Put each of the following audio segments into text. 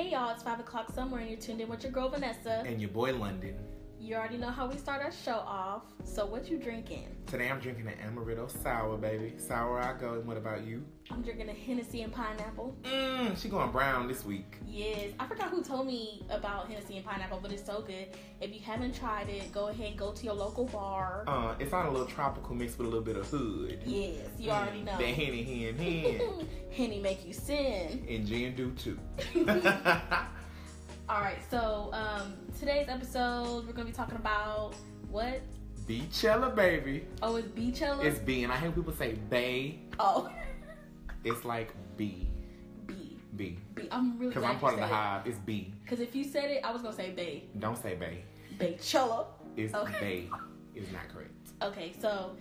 Hey y'all, it's 5 o'clock somewhere and you're tuned in with your girl Vanessa. And your boy London. You already know how we start our show off. So what you drinking? Today I'm drinking an Amaretto Sour, baby. Sour I go. And what about you? I'm drinking a Hennessy and pineapple. Mmm, she going brown this week. Yes. I forgot who told me about Hennessy and pineapple, but it's so good. If you haven't tried it, go ahead and go to your local bar. Uh, it's on a little tropical mix with a little bit of hood. Yes, you already know. The Henny, hen, hen. Henny make you sin. And gin do too. All right, so um, today's episode we're gonna be talking about what? Beachella, baby. Oh, it's Beachella. It's B, and I hear people say Bay. Oh. It's like B. B. B. B. I'm really Because I'm part of the said it. hive. It's B. Because if you said it, I was gonna say Bay. Don't say Bay. Baychella. It's Okay. Bay. It's not correct. Okay, so,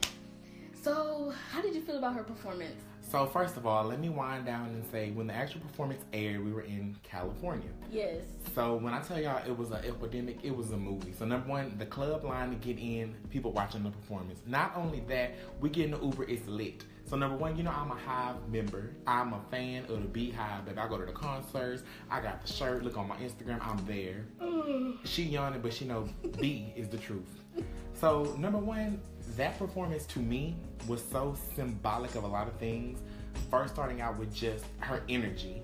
so how did you feel about her performance? So first of all, let me wind down and say when the actual performance aired, we were in California. Yes. So when I tell y'all it was an epidemic, it was a movie. So number one, the club line to get in, people watching the performance. Not only that, we get in the Uber, it's lit. So number one, you know I'm a Hive member. I'm a fan of the Beehive. That I go to the concerts. I got the shirt. Look on my Instagram. I'm there. Mm. She yawning, but she know B is the truth. So number one, that performance to me was so symbolic of a lot of things. First, starting out with just her energy,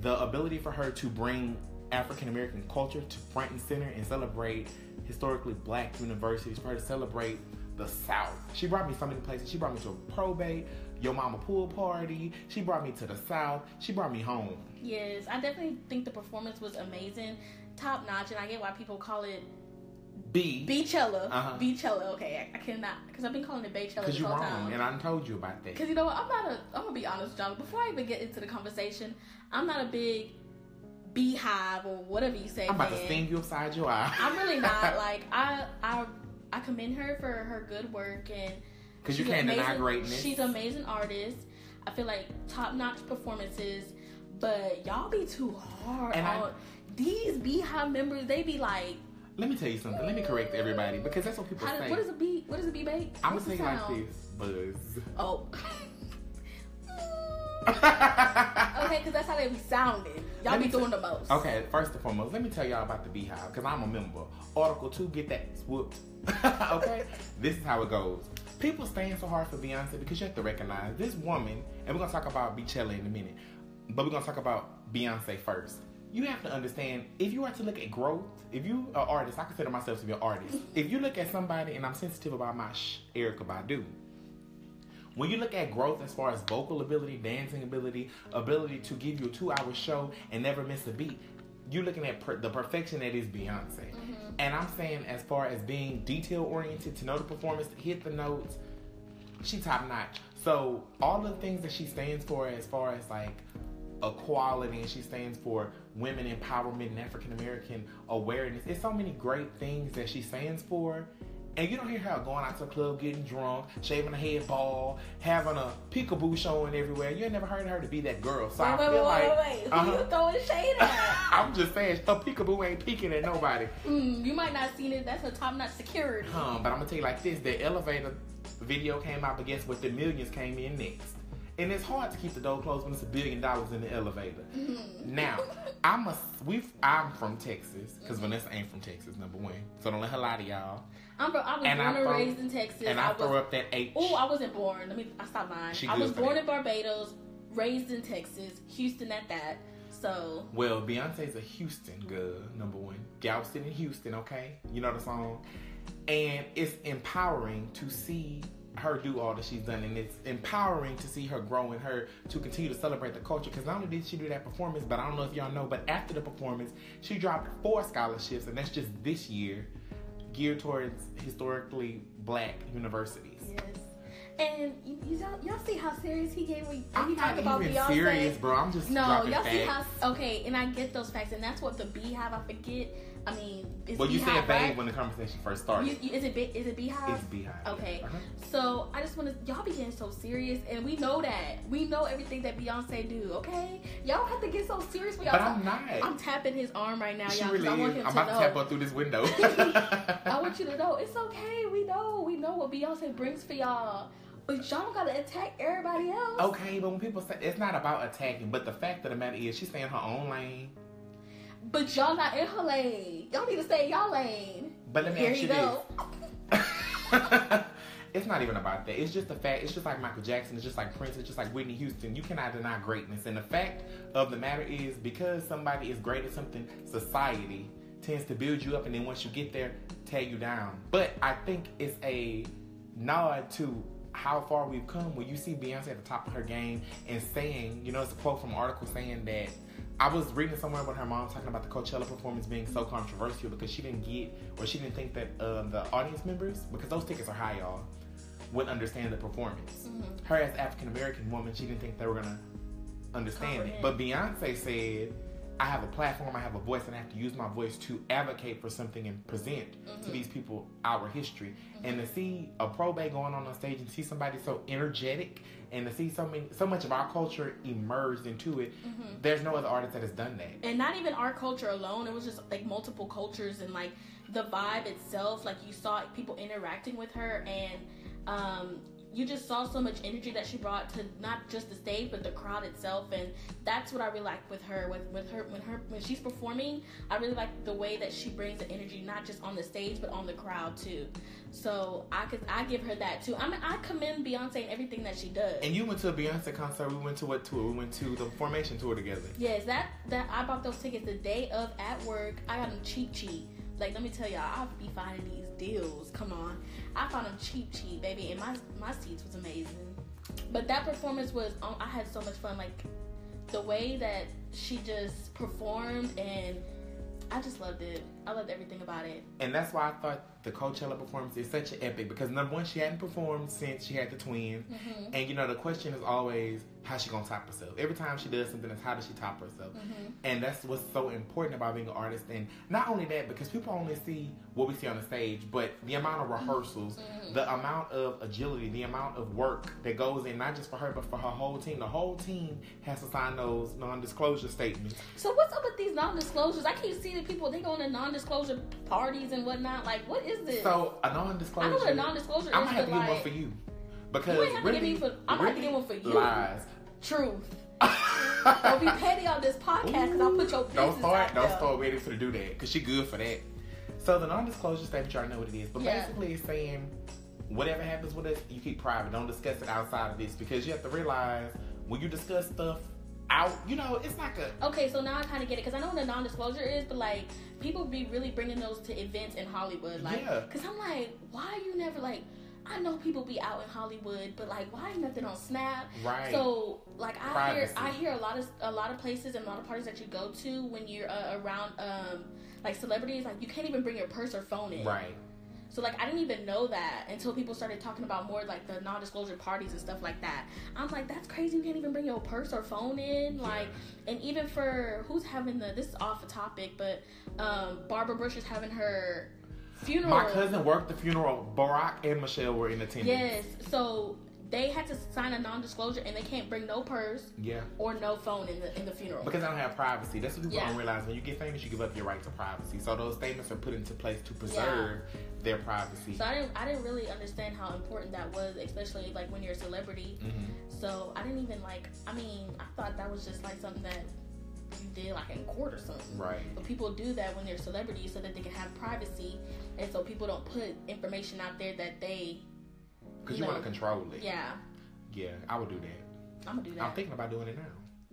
the ability for her to bring African American culture to front and center and celebrate historically black universities, for her to celebrate the South. She brought me so many places. She brought me to a probate, your mama pool party. She brought me to the South. She brought me home. Yes, I definitely think the performance was amazing, top notch, and I get why people call it B. Beachella. Uh-huh. Beachella. Okay, I, I cannot because I've been calling it Baychella Because you're whole wrong, time. and I told you about that. Because you know what? I'm not a. I'm gonna be honest, John. Before I even get into the conversation, I'm not a big beehive or whatever you say. I'm about fan. to sting you upside your eye. I'm really not. Like I, I, I commend her for her good work and. Because you can't deny amazing- greatness. She's an amazing artist. I feel like top notch performances, but y'all be too hard And I- these beehive members. They be like, Let me tell you something. Let me correct everybody because that's what people how say. what is a bee? What is a bee bait? I'm gonna say like this: buzz. Oh. okay, because that's how they be sounding. Y'all Let be doing the most. Okay, first and foremost, let me tell y'all about the Beehive because I'm a member. Article two, get that whooped. okay, this is how it goes. People staying so hard for Beyonce because you have to recognize this woman, and we're gonna talk about Beachella in a minute, but we're gonna talk about Beyonce first. You have to understand if you are to look at growth. If you are an artist, I consider myself to be an artist. if you look at somebody, and I'm sensitive about my sh- Erykah Badu. When you look at growth as far as vocal ability, dancing ability, ability to give you a two-hour show and never miss a beat, you're looking at per- the perfection that is Beyonce. Mm-hmm. And I'm saying, as far as being detail-oriented, to know the performance, to hit the notes, she top notch. So all the things that she stands for, as far as like equality, and she stands for women empowerment and African American awareness. It's so many great things that she stands for. And you don't hear her going out to the club, getting drunk, shaving a head ball, having a peekaboo showing everywhere. You ain't never heard her to be that girl. So Wait, I wait, feel wait, like wait, wait, Uh-huh. you throwing shade at? I'm just saying, her peekaboo ain't peeking at nobody. mm, you might not seen it. That's a top notch security. Um, but I'm gonna tell you like this: the elevator video came out, but guess what? The millions came in next. And it's hard to keep the door closed when it's a billion dollars in the elevator. Now, I'm a we I'm from Texas because Vanessa ain't from Texas, number one. So don't let her lie to y'all. I'm from, I was And I born and throw- raised in Texas. and I, was, throw up that H. Oh, I wasn't born. Let me. I stopped lying. She I was born that. in Barbados, raised in Texas, Houston at that. So Well, Beyonce's a Houston girl, number one. Galveston in Houston, okay? You know the song? And it's empowering to see her do all that she's done, and it's empowering to see her grow and her to continue to celebrate the culture. Because not only did she do that performance, but I don't know if y'all know, but after the performance, she dropped four scholarships, and that's just this year, geared towards historically black universities. yes. And you, you y'all, y'all see how serious he gave me. I'm he not talked about even Beyonce. serious, bro. I'm just No, y'all see facts. how okay, and I get those facts, and that's what the beehive. I forget. I mean, it's Well, you beehive, said babe right? when the conversation first started. You, you, is it is it beehive? it's beehive. Okay. Uh-huh. So I just want to y'all be getting so serious, and we know that we know everything that Beyonce do. Okay, y'all don't have to get so serious for y'all. But I'm not. I'm tapping his arm right now, She y'all, really I want him I'm to about to tap know. her through this window. I want you to know it's okay. We know, we know what Beyonce brings for y'all, but y'all don't gotta attack everybody else. okay, but when people say it's not about attacking, but the fact of the matter is she's staying in her own lane. But y'all not in her lane. Y'all need to stay in y'all lane. But let me Here ask you you go. this. it's not even about that. It's just the fact. It's just like Michael Jackson. It's just like Prince. It's just like Whitney Houston. You cannot deny greatness. And the fact of the matter is, because somebody is great at something, society tends to build you up, and then once you get there, tear you down. But I think it's a nod to how far we've come when you see Beyonce at the top of her game and saying, you know, it's a quote from an article saying that I was reading somewhere about her mom talking about the Coachella performance being so controversial because she didn't get or she didn't think that uh, the audience members, because those tickets are high, y'all, would understand the performance. Mhm. Her as African American woman, she didn't think they were gonna understand it. But Beyonce said, I have a platform, I have a voice, and I have to use my voice to advocate for something and present to Mhm. these people our history. And to see a probate going on on stage and see somebody so energetic and to see so many so much of our culture emerged into it, Mhm. there's no other artist that has done that. and not even our culture alone it was just like multiple cultures and like the vibe itself like you saw people interacting with her and um you just saw so much energy that she brought to not just the stage but the crowd itself and that's what i really like with her with, with her when her when she's performing i really like the way that she brings the energy not just on the stage but on the crowd too so i could i give her that too i mean i commend beyonce and everything that she does And you went to a Beyonce concert. We went to what tour? We went to the Formation tour together. Yes, that that I bought those tickets the day of at work. I got them cheap, cheap. Like let me tell y'all, I'll be finding these deals. Come on, I found them cheap, cheap, baby, and my my seats was amazing. But that performance was, um, I had so much fun. Like the way that she just performed, and I just loved it. I loved everything about it. And that's why I thought the Coachella performance is such an epic because number one, she hadn't performed since she had the twins. Mm-hmm. And you know, the question is always how she gonna top herself. Every time she does something, it's how does she top herself? Mm-hmm. And that's what's so important about being an artist. And not only that, because people only see what we see on the stage, but the amount of rehearsals, Mhm. the amount of agility, the amount of work that goes in, not just for her, but for her whole team. The whole team has to sign those non-disclosure statements. So what's up with these non-disclosures? I keep seeing people they go to non-disclosure parties and whatnot. Like, what is this? So a I non-disclosure. know what a non-disclosure is. I'm gonna have to get one for you. Because You ain't have to really, get for- I'm gonna really get one for you. Lies. Truth. Don't be petty on this podcast because I'll put your Don't start. Don't there. start waiting for to do that because she good for that. So the non-disclosure statement, already know what it is. But Yeah. basically, it's saying whatever happens with us, you keep private. Don't discuss it outside of this because you have to realize when you discuss stuff out, you know, it's like a Okay, so now I kind of get it because I know what a non-disclosure is, but like people be really bringing those to events in Hollywood, like, Yeah. because I'm like, why you never like? I know people be out in Hollywood, but like, why ain't nothing on Snap? right. So like I Privacy. hear I hear a lot of a lot of places and a lot of parties that you go to when you're uh, around um like celebrities, like you can't even bring your purse or phone in. right. So like I didn't even know that until people started talking about more like the non-disclosure parties and stuff like that. I'm like, that's crazy. You can't even bring your purse or phone in. Like, and even for who's having the this is off the topic, but um Barbara Bush is having her funeral. My cousin worked the funeral. Barack and Michelle were in attendance. Yes. So they had to sign a non-disclosure and they can't bring no purse Yeah. or no phone in the in the funeral. Because I don't have privacy. That's what people Yeah. don't realize. When you get famous, you give up your right to privacy. So those statements are put into place to preserve their privacy. so I didn't I didn't really understand how important that was, especially like when you're a celebrity. hmm So I didn't even like. I mean, I thought that was just like something that you did like in court or something. Right. But people do that when they're celebrities so that they can have privacy, and so people don't put information out there that they. Because You you, want to control it. Yeah, Yeah, I would do that. I'm gonna do that. I'm thinking about doing it now.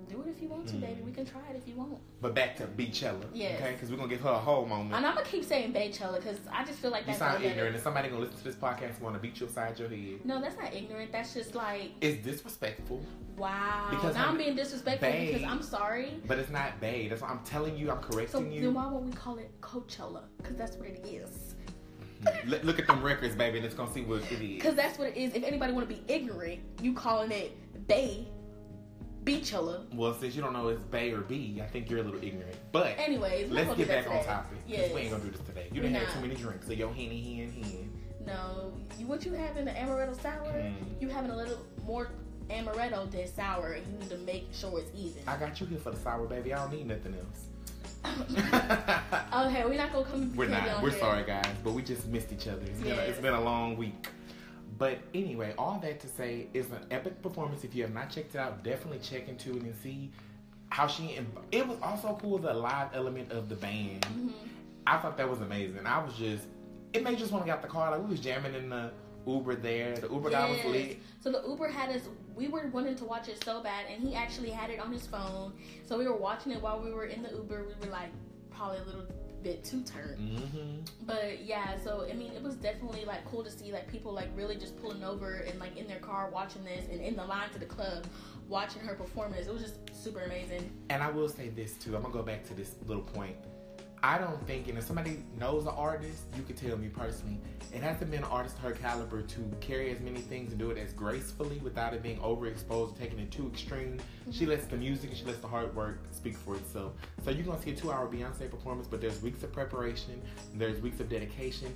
Do it if you want to, Mm. baby. We can try it if you want. But back to Beachella. Yes. Okay, because we're gonna give her a whole moment. And I'm gonna keep saying Baychella because I just feel like you that's sound ignorant, is. and somebody gonna listen to this podcast and want to beat you upside your head. No, that's not ignorant. That's just like It's disrespectful, wow. Because now I'm I'm- being disrespectful Babe. because I'm sorry. but it's not bae. That's what I'm telling you. I'm correcting you. So correcting then why would we call it Coachella? Because that's what it is. Look, look at them records, baby, and it's gonna see what it is. Because that's what it is. If anybody want to be ignorant, you calling it Bay Beachella. Well, since you don't know it's bae or b, I think you're a little ignorant. But Anyways, let's get back on topic Yes. we ain't gonna do this today. You didn't have too many drinks, so your henny hen hen. No, you, what you have in the amaretto sour, Mm. you having a little more amaretto than sour, and you need to make sure it's even. I got you here for the sour, baby. I don't need nothing else. okay, we're not gonna come. We're not. We're sorry, guys, but we just missed each other. It's been, a, it's Yes. been a long week. But anyway, all that to say is an epic performance. If you have not checked it out, definitely check into it and see how she and it was also cool the live element of the band. Mm-hmm. I thought that was amazing. I was just it made you just want to get out the car. Like we was jamming in the Uber there. The Uber guy was Yes. lit. So the Uber had us. We were wanting to watch it so bad, and he actually had it on his phone. So we were watching it while we were in the Uber. We were like probably a little bit too turned. Mm-hmm. But yeah, so I mean, it was definitely like cool to see like people like really just pulling over and like in their car watching this, and in the line to the club watching her performance. It was just super amazing. And I will say this too. I'm gonna go back to this little point. I don't think, and if somebody knows an artist, you could tell me personally, it hasn't been an artist of her caliber to carry as many things and do it as gracefully without it being overexposed, taking it too extreme. She mm-hmm. lets the music and she lets the hard work speak for itself. So you're gonna see a two-hour Beyonce performance, but there's weeks of preparation, there's weeks of dedication.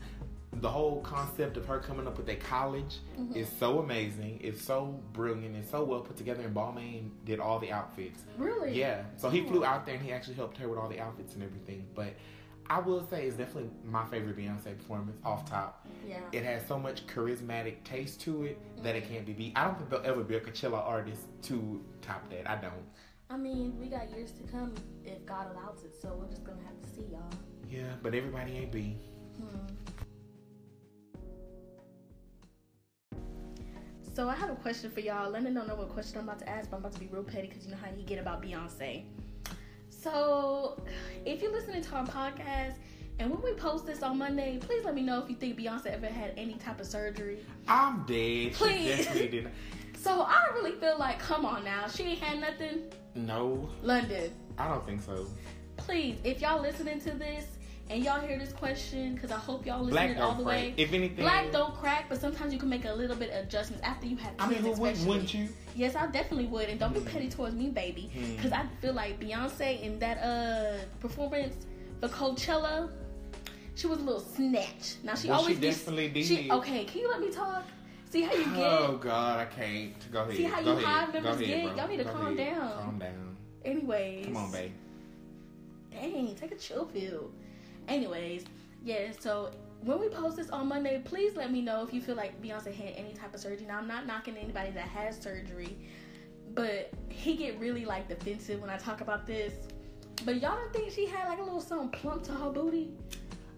The whole concept of her coming up with a college is so amazing. It's so brilliant. It's so well put together. And Balmain did all the outfits. Really? Yeah. So he flew out there and he actually helped her with all the outfits and everything. But I will say it's definitely my favorite Beyonce performance off top. Yeah. It has so much charismatic taste to it that it can't be beat. I don't think there'll ever be a Coachella artist to top that. I don't. I mean, we got years to come if God allows it. So we're just gonna have to see, y'all. Yeah, but everybody ain't be. Hmm. So I have a question for y'all. Let me don't know what question I'm about to ask, but I'm about to be real petty because you know how you get about Beyonce. So if you're listening to our podcast and when we post this on Monday, please let me know if you think Beyonce ever had any type of surgery. I'm dead. Please. She definitely didn't. So I really feel like, come on now, she ain't had nothing. No, London, I don't think so. please, if y'all listening to this and y'all hear this question, because I hope y'all listen listening all the crack. way. If anything, Black don't crack, but sometimes you can make a little bit of adjustments after you have I mean, who wouldn't, especially. wouldn't you? Yes, I definitely would, and don't be Hmm. petty towards me, baby, Hmm. because I feel like Beyonce in that uh performance for Coachella, she was a little snatch. Now she Well, she always be- definitely did. She okay? Can you let me talk? See how you get? Oh God, I can't. Go ahead. See how Go you ahead. high Go members ahead, get? bro. Y'all need to Go calm ahead. down. Calm down. Anyways, Come on, babe. Dang, take a chill pill. Anyways, yeah, so when we post this on Monday, please let me know if you feel like Beyonce had any type of surgery. Now I'm not knocking anybody that has surgery, but he get really like defensive when I talk about this. But y'all don't think she had like a little something plump to her booty?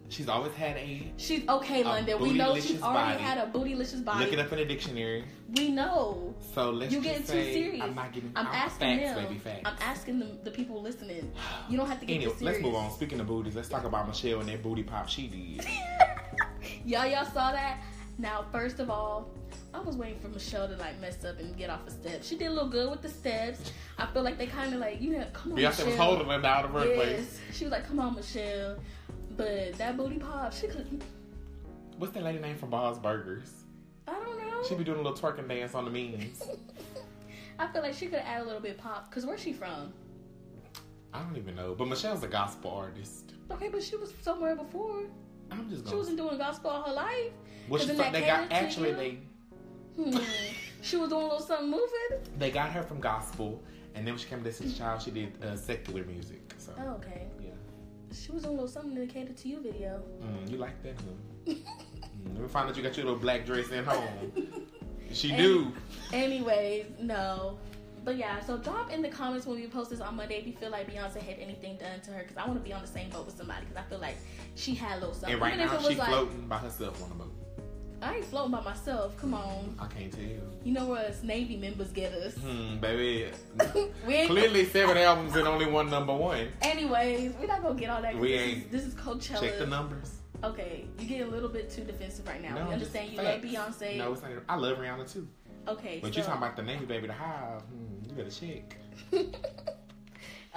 She's always had a. She's okay, London. We know she's already body. had a bootylicious body. Look it up in the dictionary. We know. So let's You getting too serious. I'm not getting. I'm I'm asking facts, them. baby, facts. I'm asking the, the people listening. You don't have to get Anyway, let's move on. Speaking of booties, let's talk about Michelle and that booty pop she did. y'all, y'all saw that? Now, first of all, I was waiting for Michelle to like mess up and get off a step. She did a little good with the steps. I feel like they kind of like, you know, come on, Beyonce Michelle. was holding her down the runway. Yes, she was like, come on, Michelle. But that booty pop, she could. What's that lady name from Bob's Burgers? I don't know. She be doing a little twerking dance on the means. I feel like she could add a little bit pop. Cause where's she from? I don't even know, but Michelle's a gospel artist. Okay, but she was somewhere before. I'm just Gonna... She wasn't doing gospel all her life. Well, she that they got actually they Hmm. she was doing a little something moving. they got her from gospel, and then when she came to Destiny's Child, she did uh, secular music. So Oh, okay. She was doing a little something catered to you video. mm, you like that, huh? mm, let me find out you got your little black dress at home. She do. Anyways, no. But yeah, so drop in the comments when we post this on Monday if you feel like Beyonce had anything done to her, because I want to be on the same boat with somebody, because I feel like she had a little something. And right Even if now it was she like, floating by herself on the boat. I ain't floating by myself. Come on, I can't tell. you You know where us Navy members get us. Hmm, baby. we Clearly seven albums and only one number one. Anyways, we're not gonna get all that. We this ain't. Is, this is Coachella. Check the numbers. Okay, you get a little bit too defensive right now. No, we understand you love. Beyonce. No, it's not. I love Rihanna too. Okay, But so, you talking about the Navy baby, the hive? Hmm, you better check.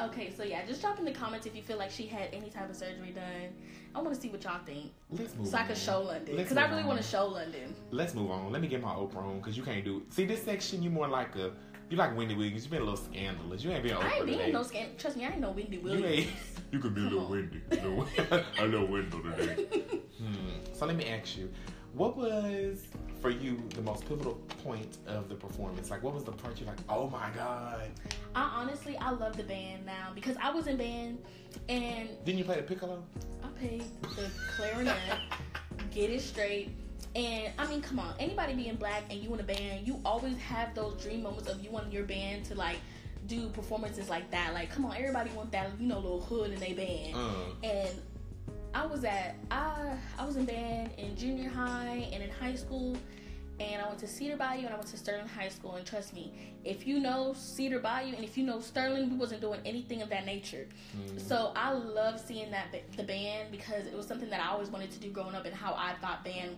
okay, so yeah, just drop in the comments if you feel like she had any type of surgery done. I want to see what y'all think, Let's move so I on. can show London because I really want to show London. Let's move on. Let me get my Oprah on because you can't do it. See this section, you more like a you like Wendy Williams. You been a little scandalous. You ain't been Oprah I ain't today. being no scan. Trust me, I ain't no Wendy you Williams. ain't. You could be a little. Wendy. A little, a little Wendell today. Hmm. So let me ask you, what was for you the most pivotal point of the performance? Like, what was the part you're like, oh my god? I honestly, I love the band now because I was in band and Didn't you play the piccolo? I paid the clarinet, get it straight. And I mean, come on, anybody being black and you in a band, you always have those dream moments of you wanting your band to like do performances like that. Like, come on, everybody want that, you know, little hood in their band. Uh, And I was at I I was in band in junior high and in high school, and I went to Cedar Bayou and I went to Sterling High School. And trust me, if you know Cedar Bayou and if you know Sterling, we wasn't doing anything of that nature. So I love seeing that the band because it was something that I always wanted to do growing up and how I thought band,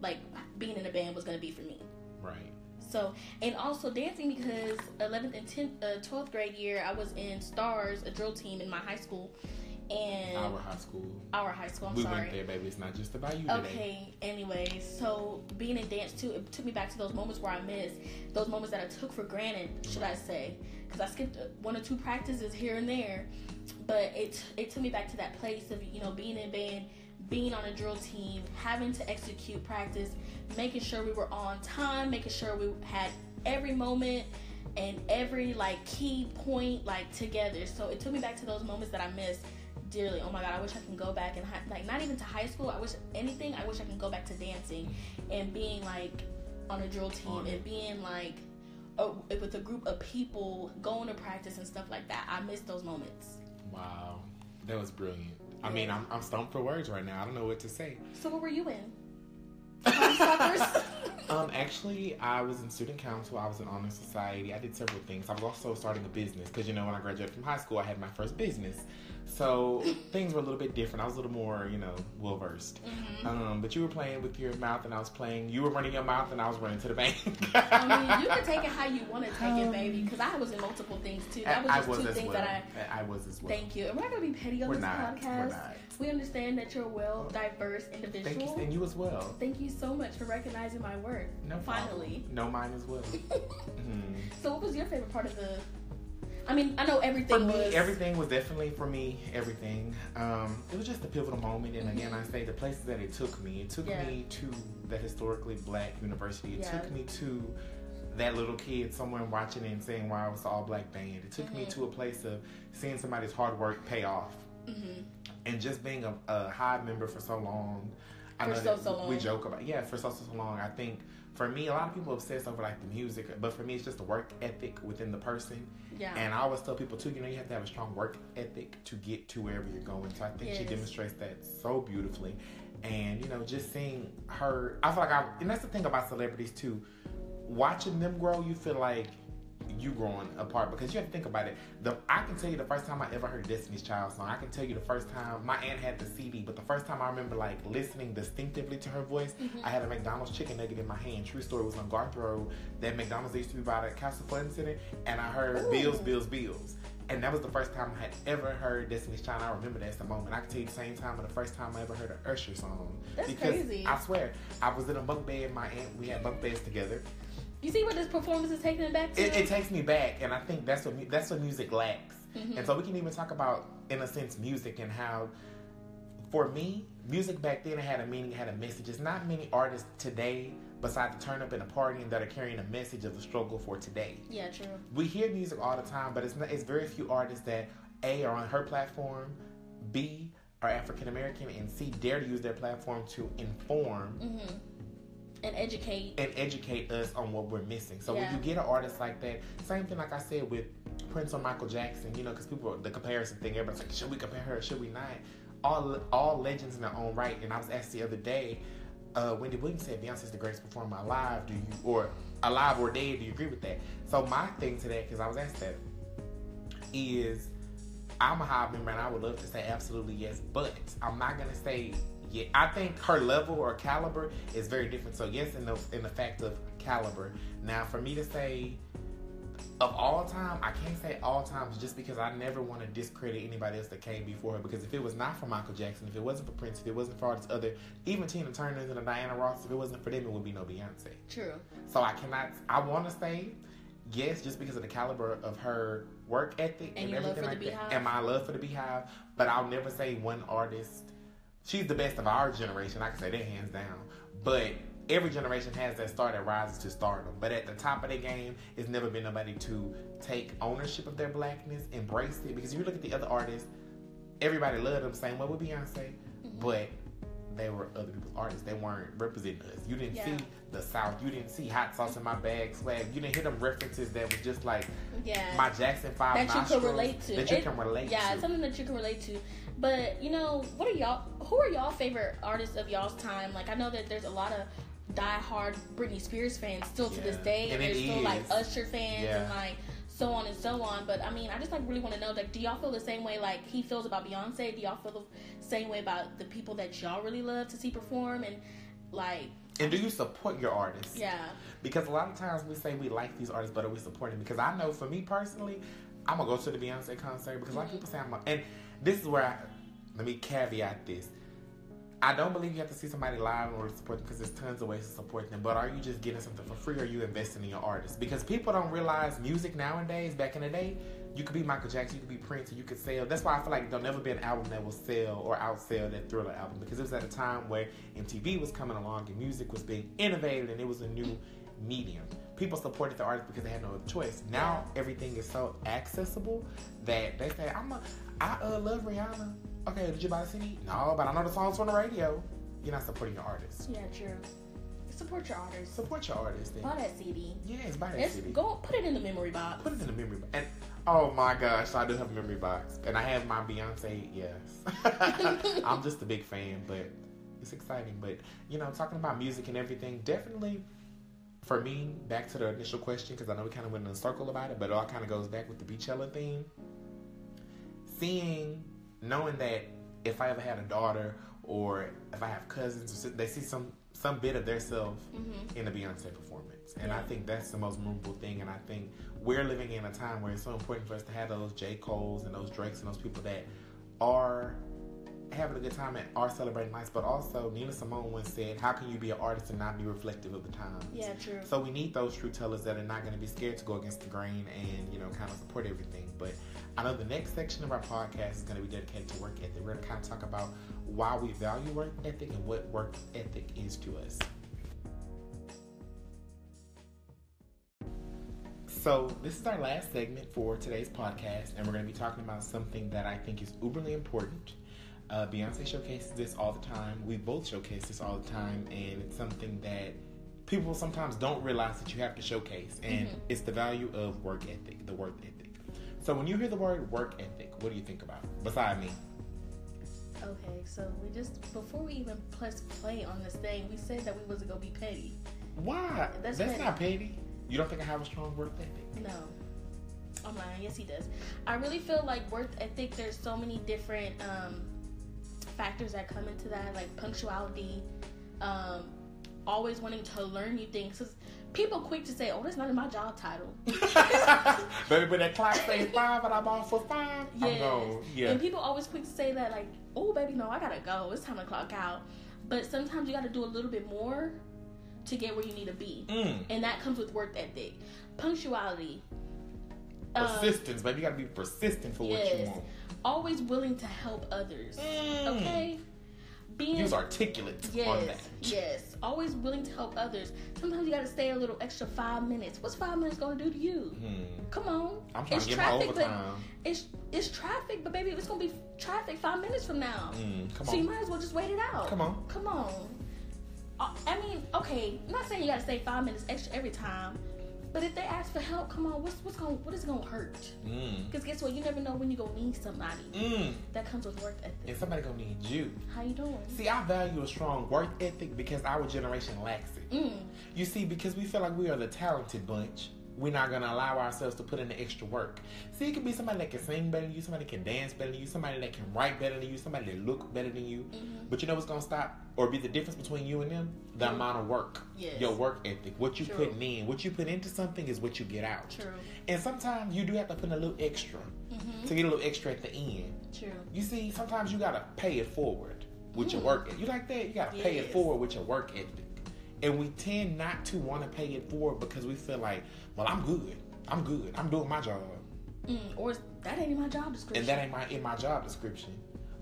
like being in a band, was gonna be for me. right. So, and also dancing because 11th and 10th, uh, 12th grade year, I was in Stars, a drill team in my high school. And Our high school. our high school, I'm we sorry. went there, baby. It's not just about you today. Okay, anyway, so being in dance too, it took me back to those moments where I missed, those moments that I took for granted, should I say. Because I skipped one or two practices here and there, but it, it took me back to that place of, you know, being in band, being on a drill team, having to execute practice, making sure we were on time, making sure we had every moment and every like key point like together. So it took me back to those moments that I missed dearly. Oh my god, I wish I can go back and hi- like not even to high school. I wish anything. I wish I can go back to dancing and being like on a drill team and being like a, with a group of people going to practice and stuff like that. I miss those moments. Wow, that was brilliant. I mean, I'm, I'm stumped for words right now. I don't know what to say. So what were you in? Um, actually, I was in student council. I was in honor society. I did several things. I was also starting a business because you know when I graduated from high school, I had my first business. So things were a little bit different. I was a little more, you know, well versed. Mhm. Um, but you were playing with your mouth, and I was playing. You were running your mouth, and I was running to the bank. I mean, you can take it how you want to take it, baby. Because I was in multiple things too. That was I just was two as things well. that I I was as well. Thank you. And we're not going to be petty on We're this not. podcast. We're not. We understand that you're a well diverse individual. Thank you, and you as well. Thank you so much for recognizing my work. No problem. Finally. No, mine as well. Mhm. So, what was your favorite part of the? I mean, I know everything For me, was. everything was definitely for me. Everything. Um, it was just a pivotal moment, and again, I say the places that it took me. It took Yeah. me to the historically black university. It Yeah. took me to that little kid somewhere watching it and saying, "Wow, it's all black band." It took me Mhm. to a place of seeing somebody's hard work pay off, Mhm. and just being a, a Hive member for so long. I For know so, that so we joke about yeah for so so so long. I think for me, a lot of people obsess over like the music, but for me, it's just the work ethic within the person. Yeah. And I always tell people too, you know, you have to have a strong work ethic to get to wherever you're going. So I think she demonstrates that so beautifully. And you know, just seeing her, I feel like I, and that's the thing about celebrities too. Watching them grow, you feel like you growing apart because you have to think about it. The I can tell you the first time I ever heard Destiny's Child song. I can tell you the first time my aunt had the CD, but the first time I remember like listening distinctively to her voice, Mhm. I had a McDonald's chicken nugget in my hand. True story was on Garth Road. That McDonald's used to be by the Castle Flood incident, and I heard Ooh. Bills, Bills, Bills. And that was the first time I had ever heard Destiny's Child. I remember that's the moment. I can tell you the same time, but the first time I ever heard an Usher song. That's because crazy. I swear, I was in a bunk bed. My aunt, we had bunk beds together. You see what this performance is taking it back to? It, it takes me back, and I think that's what mu- that's what music lacks. Mhm. And so we can even talk about, in a sense, music and how, for me, music back then had a meaning, had a message. It's not many artists today, besides the turn up in a party and that are carrying a message of the struggle for today. Yeah, true. We hear music all the time, but it's not, it's very few artists that a are on her platform, b are African American, and c dare to use their platform to inform hmm And educate. and educate us on what we're missing. So Yeah. when you get an artist like that, same thing like I said with Prince or Michael Jackson, you know, because people the comparison thing, everybody's like, should we compare her? Should we not? All all legends in their own right. And I was asked the other day, uh, Wendy Williams said Beyonce's the greatest performer alive. Do you or alive or dead? Do you agree with that? So my thing to that, because I was asked that, is I'm a Hive member and I would love to say absolutely yes, but I'm not gonna say yeah. I think her level or caliber is very different. So yes, in the in the fact of caliber. Now for me to say of all time, I can't say all times just because I never want to discredit anybody else that came before her. Because if it was not for Michael Jackson, if it wasn't for Prince, if it wasn't for all these other, even Tina Turner and the Diana Ross, if it wasn't for them, it would be no Beyonce. True. So I cannot. I want to say yes, just because of the caliber of her work ethic And and, everything like that, and my love for the Beehive. But I'll never say one artist. She's the best of our generation. I can say that hands down. But every generation has that star that rises to stardom. But at the top of the game, it's never been nobody to take ownership of their blackness, embrace it. Because if you look at the other artists, everybody loved them same way with Beyonce, Mm-hmm. but they were other people's artists. They weren't representing us. You didn't Yeah. see the South. You didn't see hot sauce in my bag swag. You didn't hear them references that was just like Yeah. my Jackson Five that you could relate to. That you It- can relate yeah, to. it's something that you can relate to. But you know, what are y'all? Who are y'all favorite artists of y'all's time? Like I know that there's a lot of die-hard Britney Spears fans still to this day, And and, there's still like is. Usher fans Yeah. and like so on and so on. But I mean, I just like really want to know, like, do y'all feel the same way like he feels about Beyonce? Do y'all feel the same way about the people that y'all really love to see perform? And like, and do you support your artists? yeah, Because a lot of times we say we like these artists, but are we supporting? Because I know for me personally, I'm gonna go to the Beyonce concert because a lot of mm-hmm. people say I'm. A, and this is where I let me caveat this. I don't believe you have to see somebody live in order to support them because there's tons of ways to support them. But are you just getting something for free or are you investing in your artist? Because people don't realize music nowadays, back in the day, you could be Michael Jackson, you could be Prince, you could sell. That's why I feel like there'll never be an album that will sell or outsell that Thriller album because it was at a time where MTV was coming along and music was being innovated and it was a new medium. People supported the artist because they had no other choice. Now everything is so accessible that they say, "I'm a, I uh, love Rihanna." Okay, did you buy the CD? No, but I know the songs from the radio. You're not supporting your artist. yeah, true. Support your artists. Support your artist. Then. Buy that CD. Yes, buy that It's, CD. go put it in the memory box. Put it in the memory box. And oh my gosh, I do have a memory box, and I have my Beyonce. Yes, I'm just a big fan, but it's exciting. But you know, talking about music and everything, definitely for me. Back to the initial question because I know we kind of went in a circle about it, but it all kind of goes back with the Beachella theme. Seeing, knowing that if I ever had a daughter or if I have cousins, they see some some bit of their self hmm in a Beyonce performance. And I think that's the most memorable thing. And I think we're living in a time where it's so important for us to have those J. Cole's and those Drakes and those people that are having a good time and are celebrating life. But also, Nina Simone once said, How can you be an artist and not be reflective of the times? Yeah, true. So we need those true tellers that are not going to be scared to go against the grain and, you know, kind of support everything. But I know the next section of our podcast is going to be dedicated to work ethic. We're going to kind of talk about why we value work ethic and what work ethic is to us. So this is our last segment for today's podcast, and we're going to be talking about something that I think is uberly important. Uh, Beyonce showcases this all the time. We both showcase this all the time, and it's something that people sometimes don't realize that you have to showcase, and Mhm. it's the value of work ethic, the work ethic. So when you hear the word work ethic, what do you think about? Beside me, Okay, so we just before we even press play on this thing, we said that we wasn't gonna be petty. why? That's That's, petty. not petty. You don't think I have a strong work ethic? No. Oh my, yes he does. I really feel like work ethic. There's so many different um, factors that come into that, like punctuality, um, always wanting to learn new things. 'Cause people quick to say, "Oh, that's not in my job title." Baby, when that clock says five and I'm off for five, Yes. Yeah. And people always quick to say that, like, oh, baby, no, I gotta go. It's time to clock out. But sometimes you gotta do a little bit more to get where you need to be. Mm. And that comes with work ethic. Punctuality. Um, Persistence, baby. You gotta be persistent for what you want. always willing to help others. Mm. Okay? Being Use articulate on Yes, that. yes. Always willing to help others. Sometimes you gotta stay a little extra five minutes. What's five minutes gonna do to you? Hmm. Come on. I'm trying it's to get my traffic, but it's it's traffic, but baby, it's gonna be traffic five minutes from now. Mm, come So you might as well just wait it out. Come on. Come on. Uh, I mean, okay, I'm not saying you gotta stay five minutes extra every time, but if they ask for help, come on, what's what's going what is gonna hurt? Mm. Because guess what? You never know when you're gonna need somebody. Mm. That comes with work ethic. And somebody gonna need you. How you doing? See, I value a strong work ethic because our generation lacks it. Mm. You see, because we feel like we are the talented bunch, we're not gonna allow ourselves to put in the extra work. See, it could be somebody that can sing better than you, somebody that can dance better than you, somebody that can write better than you, somebody that look better than you. Mhm. But you know what's gonna stop or be the difference between you and them? The Mhm. amount of work. Yes. Your work ethic. What you True. putting in. What you put into something is what you get out. True. And sometimes you do have to put in a little extra Mm-hmm. to get a little extra at the end. True. You see, sometimes you gotta pay it forward with your work. ethic. You like that? You gotta pay it forward with your work ethic. And we tend not to want to pay it forward because we feel like, well, I'm good. I'm good. I'm doing my job, Mm. Or that ain't in my job description. and that ain't my in my job description.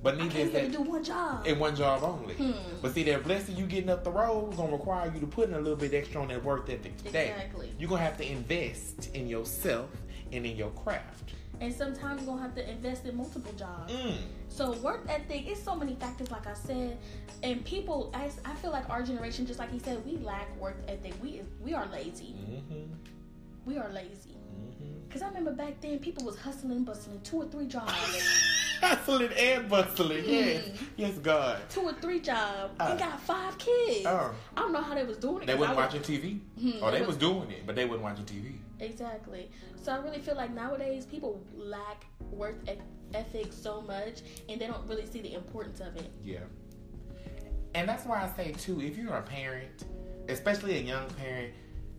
But neither is that do one job. in one job only. Hmm. But see, that blessing you getting up the road is gonna require you to put in a little bit extra on that work ethic today. Exactly. You're gonna have to invest in yourself and in your craft. And sometimes you're gonna have to invest in multiple jobs. Mm. So work ethic, it's so many factors, like I said, and people. I, I feel like our generation, just like he said, we lack work ethic. We we are lazy. Mm-hmm. We are lazy. Mm-hmm. Cause I remember back then, people was hustling, bustling, two or three jobs, Hustling and bustling, yes, Mm. yes, God. two or three jobs, Uh. and got five kids. Uh. I don't know how they was doing it. They wasn't was- watching TV. Mhm, Or they they was- was doing it, but they wasn't watching TV. Exactly. So I really feel like nowadays people lack work ethic so much, and they don't really see the importance of it. Yeah. And that's why I say too, if you're a parent, especially a young parent,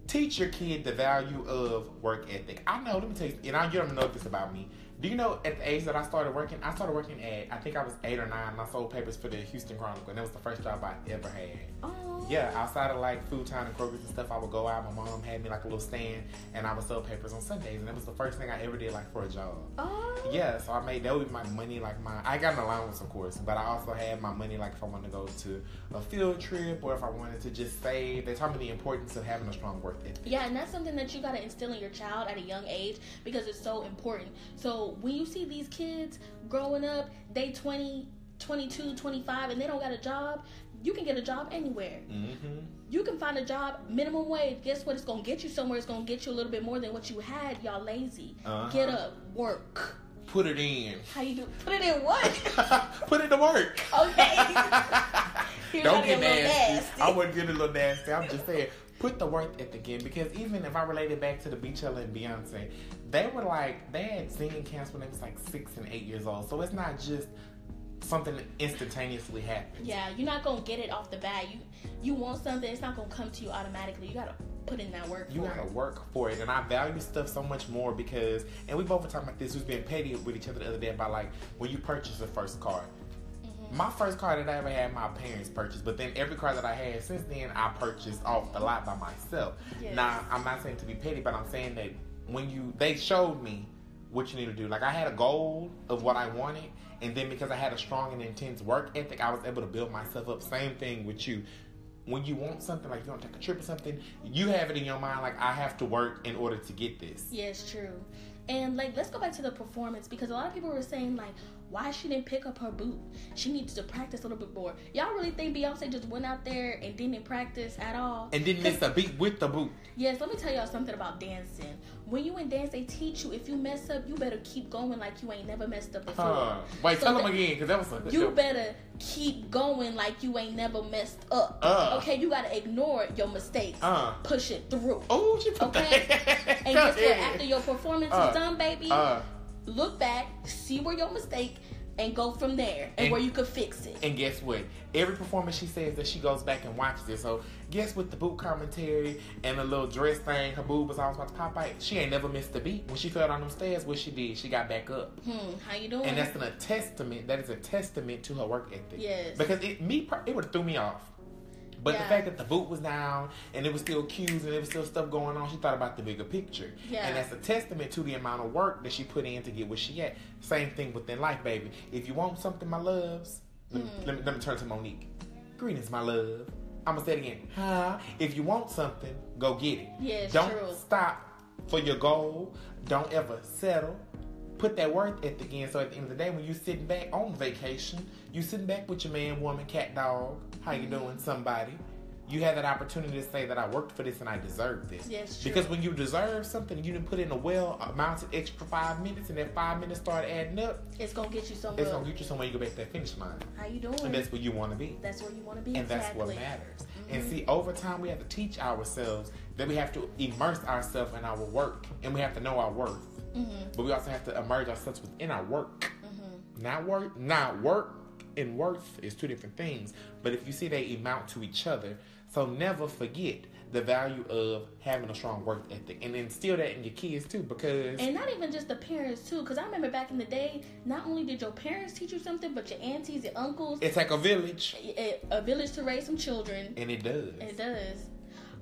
teach your kid the value of work ethic. I know, let me tell you, and I, you don't know this about me. Do you know at the age that I started working, I started working at, I think I was eight or nine, and I sold papers for the Houston Chronicle, and that was the first job I ever had. Oh. Yeah, outside of like food time and Kroger's and stuff, I would go out. My mom had me like a little stand, and I would sell papers on Sundays, and that was the first thing I ever did like for a job. Oh. Yeah, so I made that would be my money, like my I got an allowance of course, but I also had my money like if I wanted to go to a field trip or if I wanted to just save. They taught me the importance of having a strong work ethic. Yeah, and that's something that you got to instill in your child at a young age because it's so important. So when you see these kids growing up, they 20, 22, 25, and they don't got a job, you can get a job anywhere. Mm-hmm. You can find a job minimum wage. Guess what? It's gonna get you somewhere. It's gonna get you a little bit more than what you had. Y'all lazy. Uh-huh. Get up, work. Put it in. How you do? Put it in what? Put it to work. Okay. Don't get get nasty. nasty. I wouldn't get a little nasty. I'm just saying, put the work ethic in because even if I relate it back to the Beachella and Beyonce, they were like they had singing camps when they was like six and eight years old. So it's not just something that instantaneously happens. Yeah, you're not gonna get it off the bat. You you want something, it's not gonna come to you automatically. You gotta put in that work. You gotta it. work for it, and I value stuff so much more because, and we both were talking about this. We've been petty with each other the other day about like when you purchase the first car. My first car that I ever had, my parents purchased, but then every car that I had since then, I purchased off the lot by myself. Yes. Now, I'm not saying to be petty, but I'm saying that when you, they showed me what you need to do. Like I had a goal of what I wanted, and then because I had a strong and intense work ethic, I was able to build myself up. Same thing with you. When you want something, like you want to take a trip or something, you have it in your mind, like I have to work in order to get this. Yeah, it's true. And like, let's go back to the performance because a lot of people were saying like, why she didn't pick up her boot? She needs to practice a little bit more. Y'all really think Beyonce just went out there and didn't practice at all? And didn't miss a beat with the boot. Yes, let me tell y'all something about dancing. When you in dance, they teach you if you mess up, you better keep going like you ain't never messed up before. Huh. Wait, So tell them again, because that was a You better keep going like you ain't never messed up. Uh. Okay, you gotta ignore your mistakes. Uh. Push it through. Oh, she put Okay? And guess what? After your performance Uh. is done, baby, Uh. Look back, see where your mistake, and go from there, and, And- where you could fix it. And guess what? Every performance she says that she goes back and watches it. So guess what? The boot commentary and the little dress thing, her boob was always about to pop out. She ain't never missed a beat. When she fell down them stairs, what she did, she got back up. Hmm, how you doing? And that's an, a testament. That is a testament to her work ethic. Yes. Because it me it would have threw me off. But the fact that the boot was down and it was still cues and there was still stuff going on, she thought about the bigger picture. Yeah. And that's a testament to the amount of work that she put in to get where she at. Same thing within life, baby. If you want something, my loves, let, me, Hmm. let, me, let me turn to Mo'Nique. Greetings, my love. I'm gonna say it again. Huh? If you want something, go get it. Yeah, it's Don't true. stop for your goal. Don't ever settle. Put that work ethic in. So at the end of the day, when you're sitting back on vacation, you sitting back with your man, woman, cat, dog. How you doing? Somebody. You had that opportunity to say that I worked for this and I deserve this. Yes, true. because when you deserve something, you didn't put in a well amounted extra five minutes, and that five minutes start adding up. It's gonna get you somewhere. It's gonna get you somewhere you go back to that finish line, How you doing? and that's where you want to be That's where you want to be. and that's what matters. And see, over time, we have to teach ourselves that we have to immerse ourselves in our work, and we have to know our worth. Mhm. But we also have to immerse ourselves within our work. Mhm. Not work, not work and worth is two different things. But if you see they amount to each other, so never forget the value of having a strong work ethic, and instill that in your kids too. Because And not even just the parents too, because I remember back in the day, not only did your parents teach you something, but your aunties, your uncles, it's like a village, a, a village to raise some children. and it does. It does.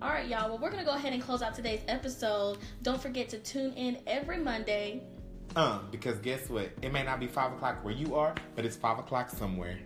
All right, y'all. Well, we're gonna go ahead and close out today's episode. Don't forget to tune in every Monday. Um, because guess what? It may not be five o'clock where you are, but it's five o'clock somewhere.